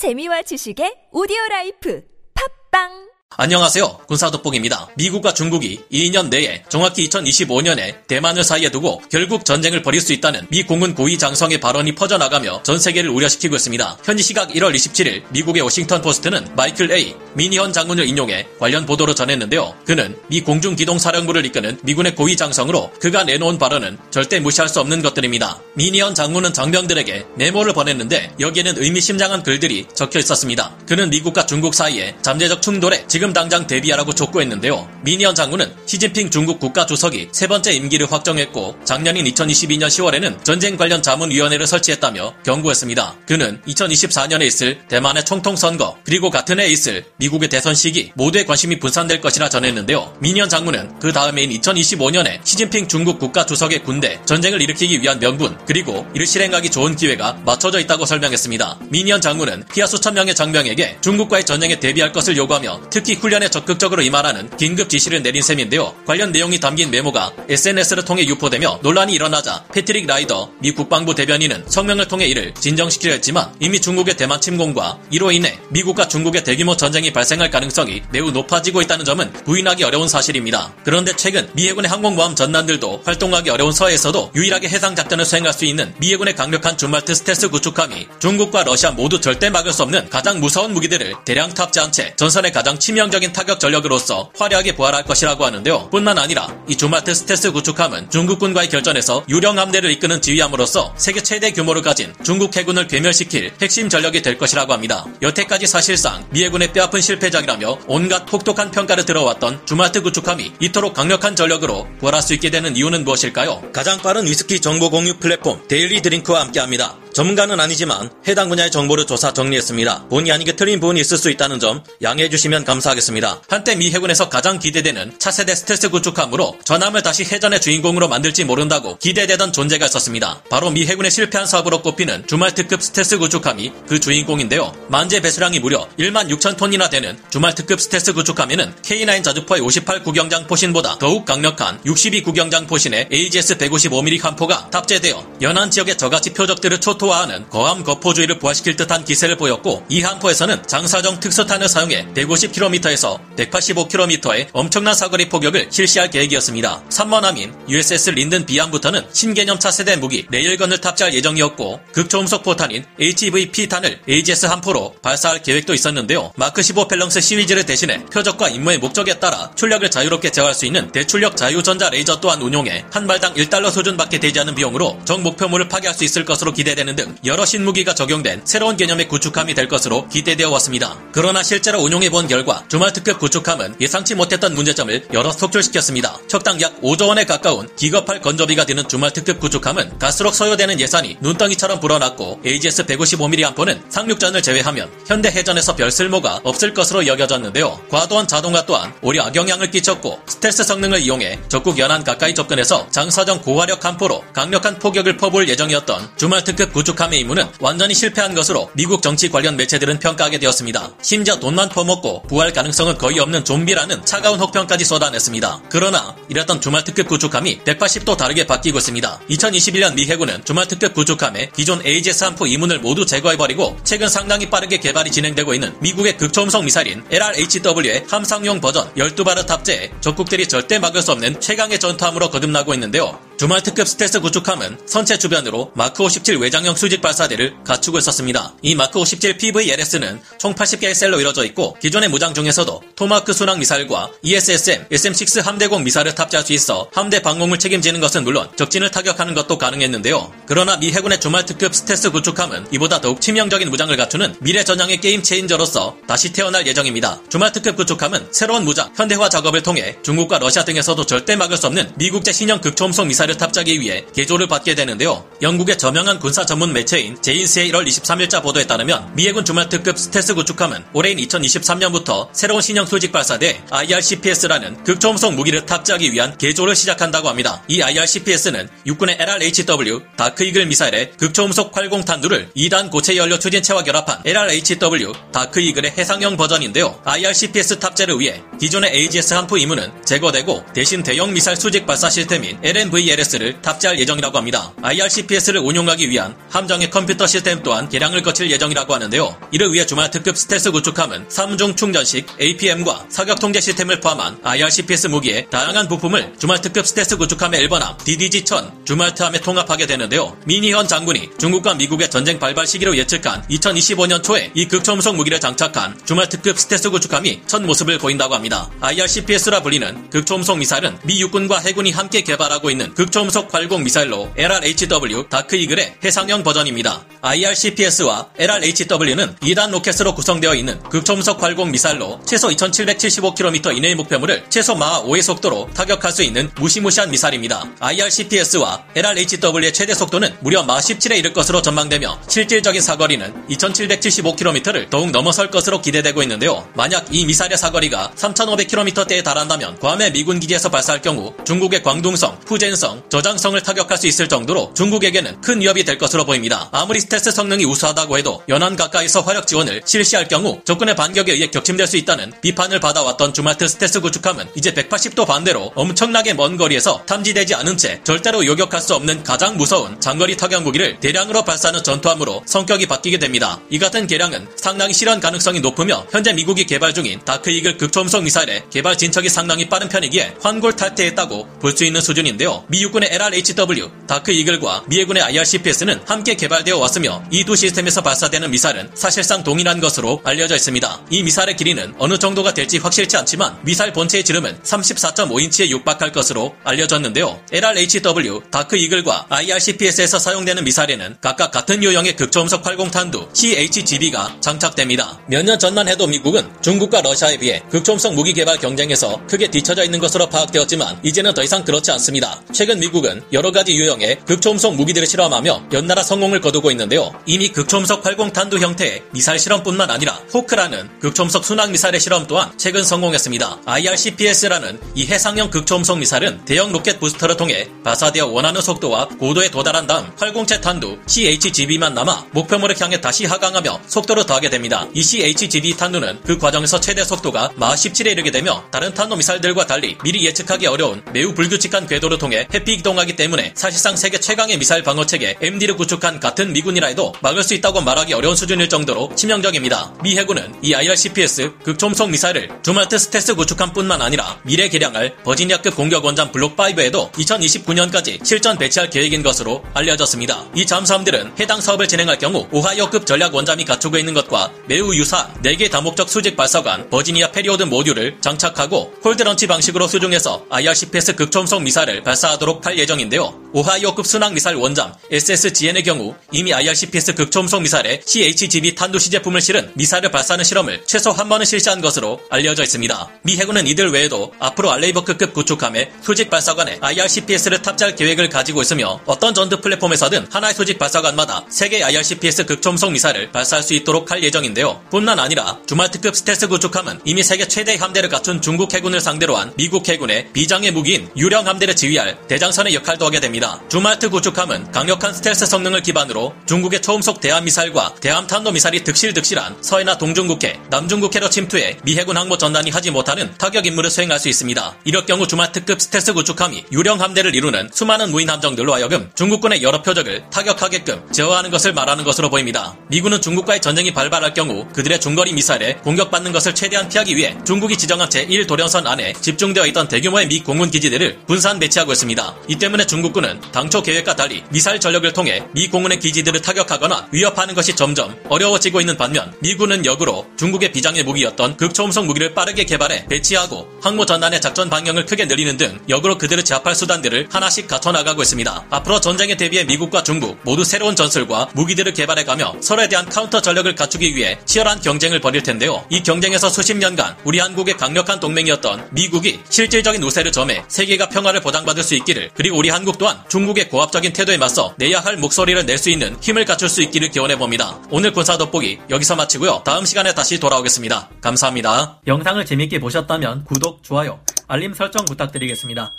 재미와 지식의 오디오 라이프. 팟빵 안녕하세요. 군사돋보기입니다. 미국과 중국이 2년 내에 정확히 2025년에 대만을 사이에 두고 결국 전쟁을 벌일 수 있다는 미 공군 고위 장성의 발언이 퍼져나가며 전 세계를 우려시키고 있습니다. 현지 시각 1월 27일 미국의 워싱턴 포스트는 마이클 A. 미니언 장군을 인용해 관련 보도로 전했는데요. 그는 미 공중기동사령부를 이끄는 미군의 고위 장성으로 그가 내놓은 발언은 절대 무시할 수 없는 것들입니다. 미니언 장군은 장병들에게 메모를 보냈는데 여기에는 의미심장한 글들이 적혀 있었습니다. 그는 미국과 중국 사이에 잠재적 충돌에 당장 대비하라고 촉구했는데요. 미니언 장군은 시진핑 중국 국가주석이 세 번째 임기를 확정했고 작년인 2022년 10월에는 전쟁 관련 자문위원회를 설치했다며 경고했습니다. 그는 2024년에 있을 대만의 총통선거 그리고 같은 해에 있을 미국의 대선 시기 모두의 관심이 분산될 것이라 전했는데요. 미니언 장군은 그 다음해인 2025년에 시진핑 중국 국가주석의 군대 전쟁을 일으키기 위한 명분 그리고 이를 실행하기 좋은 기회가 맞춰져 있다고 설명했습니다. 미니언 장군은 휘하 수천 명의 장병에게 중국과의 전쟁에 대비할 것을 요구하며 특히 특히 훈련에 적극적으로 임하라는 긴급 지시를 내린 셈인데요. 관련 내용이 담긴 메모가 SNS를 통해 유포되며 논란이 일어나자 패트릭 라이더 미 국방부 대변인은 성명을 통해 이를 진정시키려 했지만 이미 중국의 대만 침공과 이로 인해 미국과 중국의 대규모 전쟁이 발생할 가능성이 매우 높아지고 있다는 점은 부인하기 어려운 사실입니다. 그런데 최근 미 해군의 항공모함 전단들도 활동하기 어려운 서해에서도 유일하게 해상 작전을 수행할 수 있는 미 해군의 강력한 줌월트 스텔스 구축함이 중국과 러시아 모두 절대 막을 수 없는 가장 무서운 무기들을 대량 탑재한 채 전선의 가장 치명 치명적인 타격 전력으로서 화려하게 부활할 것이라고 하는데요. 뿐만 아니라 이 줌월트 스텔스 구축함은 중국군과의 결전에서 유령 함대를 이끄는 지휘함으로써 세계 최대 규모를 가진 중국 해군을 괴멸시킬 핵심 전력이 될 것이라고 합니다. 여태까지 사실상 미 해군의 뼈아픈 실패작이라며 온갖 혹독한 평가를 들어왔던 줌월트 구축함이 이토록 강력한 전력으로 부활할 수 있게 되는 이유는 무엇일까요? 가장 빠른 위스키 정보 공유 플랫폼 데일리 드링크와 함께합니다. 전문가는 아니지만 해당 분야의 정보를 조사 정리했습니다. 본의 아니게 틀린 부분이 있을 수 있다는 점 양해해 주시면 감사하겠습니다. 한때 미 해군에서 가장 기대되는 차세대 스텔스 구축함으로 전함을 다시 해전의 주인공으로 만들지 모른다고 기대되던 존재가 있었습니다. 바로 미 해군의 실패한 사업으로 꼽히는 줌월트급 스텔스 구축함이 그 주인공인데요. 만재 배수량이 무려 1만 6천 톤이나 되는 줌월트급 스텔스 구축함에는 K9 자주포의 58 구경장 포신보다 더욱 강력한 62 구경장 포신의 AGS 155mm 함포가 탑재되어 연안 지역의 저가치 표적들을 초 초토화하는 거함 거포주의를 부활시킬 듯한 기세를 보였고 이 함포에서는 장사정 특수탄을 사용해 150km에서 185km의 엄청난 사거리 포격을 실시할 계획이었습니다. 3번함인 USS 린든 B함부터는 신개념 차세대 무기 레일건을 탑재할 예정이었고 극초음속 포탄인 HVP탄을 AGS 함포로 발사할 계획도 있었는데요. 마크 15 팰렁스 시리즈를 대신해 표적과 임무의 목적에 따라 출력을 자유롭게 제어할 수 있는 대출력 자유전자 레이저 또한 운용해 한 발당 1달러 수준밖에 되지 않은 비용으로 적 목표물을 파괴할 수 있을 것으로 기대되는 되는 등 여러 신무기가 적용된 새로운 개념의 구축함이 될 것으로 기대되어 왔습니다. 그러나 실제로 운용해본 결과 줌월트급 구축함은 예상치 못했던 문제점을 여러 속출시켰습니다. 척당 약 5조 원에 가까운 기겁할 건조비가 드는 줌월트급 구축함은 갈수록 소요되는 예산이 눈덩이처럼 불어났고 AGS 155mm 함포는 상륙전을 제외하면 현대 해전에서 별 쓸모가 없을 것으로 여겨졌는데요. 과도한 자동화 또한 오히려 악영향을 끼쳤고 스텔스 성능을 이용해 적국 연안 가까이 접근해서 장사정 고화력 함포로 강력한 포격을 퍼부을 예정이었던 줌월트급 구축함 의 임무는 완전히 실패한 것으로 미국 정치 관련 매체들은 평가하게 되었습니다. 심지어 돈만 퍼먹고 부활 가능성은 거의 없는 좀비라는 차가운 혹평까지 쏟아냈습니다. 그러나 이랬던 줌월트급 구축함이 180도 다르게 바뀌고 있습니다. 2021년 미 해군은 줌월트급 구축함의 기존 AGS 함포 2문을 모두 제거해버리고 최근 상당히 빠르게 개발이 진행되고 있는 미국의 극초음속 미사일인 LRHW의 함상용 버전 12발을 탑재해 적국들이 절대 막을 수 없는 최강의 전투함으로 거듭나고 있는데요. 줌월트급 스텔스 구축함은 선체 주변으로 마크 57 외장형 수직 발사대를 갖추고 있었습니다. 이 마크 57 PVLS는 총 80개의 셀로 이루어져 있고 기존의 무장 중에서도 토마호크 순항 미사일과 ESSM, SM6 함대공 미사일을 탑재할 수 있어 함대 방공을 책임지는 것은 물론 적진을 타격하는 것도 가능했는데요. 그러나 미 해군의 줌월트급 스텔스 구축함은 이보다 더욱 치명적인 무장을 갖추는 미래 전장의 게임 체인저로서 다시 태어날 예정입니다. 줌월트급 구축함은 새로운 무장, 현대화 작업을 통해 중국과 러시아 등에서도 절대 막을 수 없는 미국제 신형 극초음속 미사일 미사일을 탑재하기 위해 개조를 받게 되는데요. 영국의 저명한 군사 전문 매체인 제인스의 1월 23일자 보도에 따르면 미해군 줌월트급 스텔스 구축함은 올해인 2023년부터 새로운 신형 수직 발사대 IRCPS라는 극초음속 무기를 탑재하기 위한 개조를 시작한다고 합니다. 이 IRCPS는 육군의 LRHW 다크이글 미사일의 극초음속 활공 탄두를 2단 고체 연료 추진체와 결합한 LRHW 다크이글의 해상형 버전인데요. IRCPS 탑재를 위해 기존의 AGS 함포 2문은 제거되고 대신 대형 미사일 수직 발사 시스템인 LNVL IRS를 탑재할 예정이라고 합니다. IRCPS를 운용하기 위한 함정의 컴퓨터 시스템 또한 개량을 거칠 예정이라고 하는데요. 이를 위해 줌월트급 스텔스 구축함은 3중 충전식 APM과 사격 통제 시스템을 포함한 IRCPS 무기의 다양한 부품을 줌월트급 스텔스 구축함의 1번함 DDG-1000 줌월트함에 통합하게 되는데요. 미니헌 장군이 중국과 미국의 전쟁 발발 시기로 예측한 2025년 초에 이 극초음속 무기를 장착한 줌월트급 스텔스 구축함이 첫 모습을 보인다고 합니다. IRCPS라 불리는 극초음속 미사일은 미 육군과 해군이 함께 개발하고 있는 극초음속 활공 미사일로 LRHW 다크 이글의 해상형 버전입니다. IRCPS와 LRHW는 2단 로켓으로 구성되어 있는 극초음속 활공 미사일로 최소 2775km 이내의 목표물을 최소 마하 5의 속도로 타격할 수 있는 무시무시한 미사일입니다. IRCPS와 LRHW의 최대 속도는 무려 마하 17에 이를 것으로 전망되며 실질적인 사거리는 2775km를 더욱 넘어설 것으로 기대되고 있는데요. 만약 이 미사일의 사거리가 3500km대에 달한다면 괌의 미군 기지에서 발사할 경우 중국의 광둥성, 푸젠성, 저장성을 타격할 수 있을 정도로 중국에게는 큰 위협이 될 것으로 보입니다. 아무리 스텔스 성능이 우수하다고 해도 연안 가까이서 화력 지원을 실시할 경우 적군의 반격에 의해 격침될 수 있다는 비판을 받아왔던 줌월트 스텔스 구축함은 이제 180도 반대로 엄청나게 먼 거리에서 탐지되지 않은 채 절대로 요격할 수 없는 가장 무서운 장거리 타격 무기를 대량으로 발사하는 전투함으로 성격이 바뀌게 됩니다. 이 같은 개량은 상당히 실현 가능성이 높으며 현재 미국이 개발 중인 다크 이글 극초음속 미사일의 개발 진척이 상당히 빠른 편이기에 환골탈태했다고 볼 수 있는 수준인데요. 미 육군의 LRHW 다크 이글과 미 해군의 IRCPS는 함께 개발되어 왔으며 이 두 시스템에서 발사되는 미사일은 사실상 동일한 것으로 알려져 있습니다. 이 미사일의 길이는 어느 정도가 될지 확실치 않지만 미사일 본체의 지름은 34.5인치에 육박할 것으로 알려졌는데요. LRHW Dark Eagle과 IRCPS에서 사용되는 미사일에는 각각 같은 유형의 극초음속 활공탄두 CHGB가 장착됩니다. 몇 년 전만 해도 미국은 중국과 러시아에 비해 극초음속 무기 개발 경쟁에서 크게 뒤처져 있는 것으로 파악되었지만 이제는 더 이상 그렇지 않습니다. 최근 미국은 여러 가지 유형의 극초음속 무기들을 실험하며 연달아 성공을 거두고 있는데요. 이미 극초음속 활공탄두 형태의 미사일 실험뿐만 아니라 HAWC라는 극초음속 순항 미사일의 실험 또한 최근 성공했습니다. IRCPS라는 이 해상형 극초음속 미사일은 대형 로켓 부스터를 통해 발사되어 원하는 속도와 고도에 도달한 다음 활공체 탄두 CHGB만 남아 목표물을 향해 다시 하강하며 속도를 더하게 됩니다. 이 CHGB 탄두는 그 과정에서 최대 속도가 마하 17에 이르게 되며 다른 탄도 미사일들과 달리 미리 예측하기 어려운 매우 불규칙한 궤도를 통해 회피 이동하기 때문에 사실상 세계 최강의 미사일 방어 체계 MD를 구축한 같은 미군이라 해도 막을 수 있다고 말하기 어려운 수준일 정도로 치명적입니다. 미 해군은 이 IRCPS 극초음속 미사일을 줌왈트 스텔스 구축함 뿐만 아니라 미래 개량할 버지니아급 공격 원잠 블록 5에도 2029년까지 실전 배치할 계획인 것으로 알려졌습니다. 이 잠수함들은 해당 사업을 진행할 경우 오하이오급 전략 원잠이 갖추고 있는 것과 매우 유사한 4개 다목적 수직 발사관 버지니아 Payload Module을 장착하고 cold launch 방식으로 수중에서 IRCPS 극초음속 미사일을 발사하도록 할 예정인데요. 오하이오급 순항 미사일 원잠 SSGN의 경우 이미 IRCPS 극초음속 미사일에 CHGB 탄두 시제품을 실은 미사일을 발사하는 실험을 최소 한 번은 실시한 것으로 알려져 있습니다. 미 해군은 이들 외에도 앞으로 알레이버크급 구축함에 수직 발사관에 IRCPS를 탑재할 계획을 가지고 있으며 어떤 전투 플랫폼에서든 하나의 수직 발사관마다 3개의 IRCPS 극초음속 미사일을 발사할 수 있도록 할 예정인데요. 뿐만 아니라 줌왈트급 스텔스 구축함은 이미 세계 최대 함대를 갖춘 중국 해군을 상대로 한 미국 해군의 비장의 무기인 유령 함대를 지휘할 대장선의 역할도 하게 됩니다. 줌왈트 구축함은 강력한 스텔스 성능을 기반으로 중국의 초음속 대함 미사일과 대함 탄도 미사일이 득실득실한 서해나 동중국해, 남중국해로 침투해 미 해군 항모 전단이 하지 못하는 타격 임무를 수행할 수 있습니다. 이럴 경우 줌왈트급 스텔스 구축함이 유령 함대를 이루는 수많은 무인 함정들로 하여금 중국군의 여러 표적을 타격하게끔 제어하는 것을 말하는 것으로 보입니다. 미군은 중국과의 전쟁이 발발할 경우 그들의 중거리 미사일에 공격받는 것을 최대한 피하기 위해 중국이 지정한 제1 도련선 안에 집중되어 있던 대규모의 미 공군 기지들을 분산 배치하고 있습니다. 이 때문에 중국군은 당초 계획과 달리 미사일 전력을 통해 미 공군의 기지들을 타격하거나 위협하는 것이 점점 어려워지고 있는 반면 미군은 역으로 중국의 비장의 무기였던 극초음속 무기를 빠르게 개발해 배치하고 항모 전단의 작전 반경을 크게 늘리는 등 역으로 그들을 제압할 수단들을 하나씩 갖춰나가고 있습니다. 앞으로 전쟁에 대비해 미국과 중국 모두 새로운 전술과 무기들을 개발해가며 서로에 대한 카운터 전력을 갖추기 위해 치열한 경쟁을 벌일 텐데요. 이 경쟁에서 수십 년간 우리 한국의 강력한 동맹이었던 미국이 실질적인 우세를 점해 세계가 평화를 보장받을 수 있기를 그리고 우리 한국 또한 중국의 고압적인 태도에 맞서 내야 할 목소리를 낼 수 있는 힘을 갖출 수 있기를 기원해 봅니다. 오늘 군사 돋보기 여기서 마치고요. 다음 시간에 다시 돌아오겠습니다. 감사합니다. 영상을 재밌게 보셨다면 구독, 좋아요, 알림 설정 부탁드리겠습니다.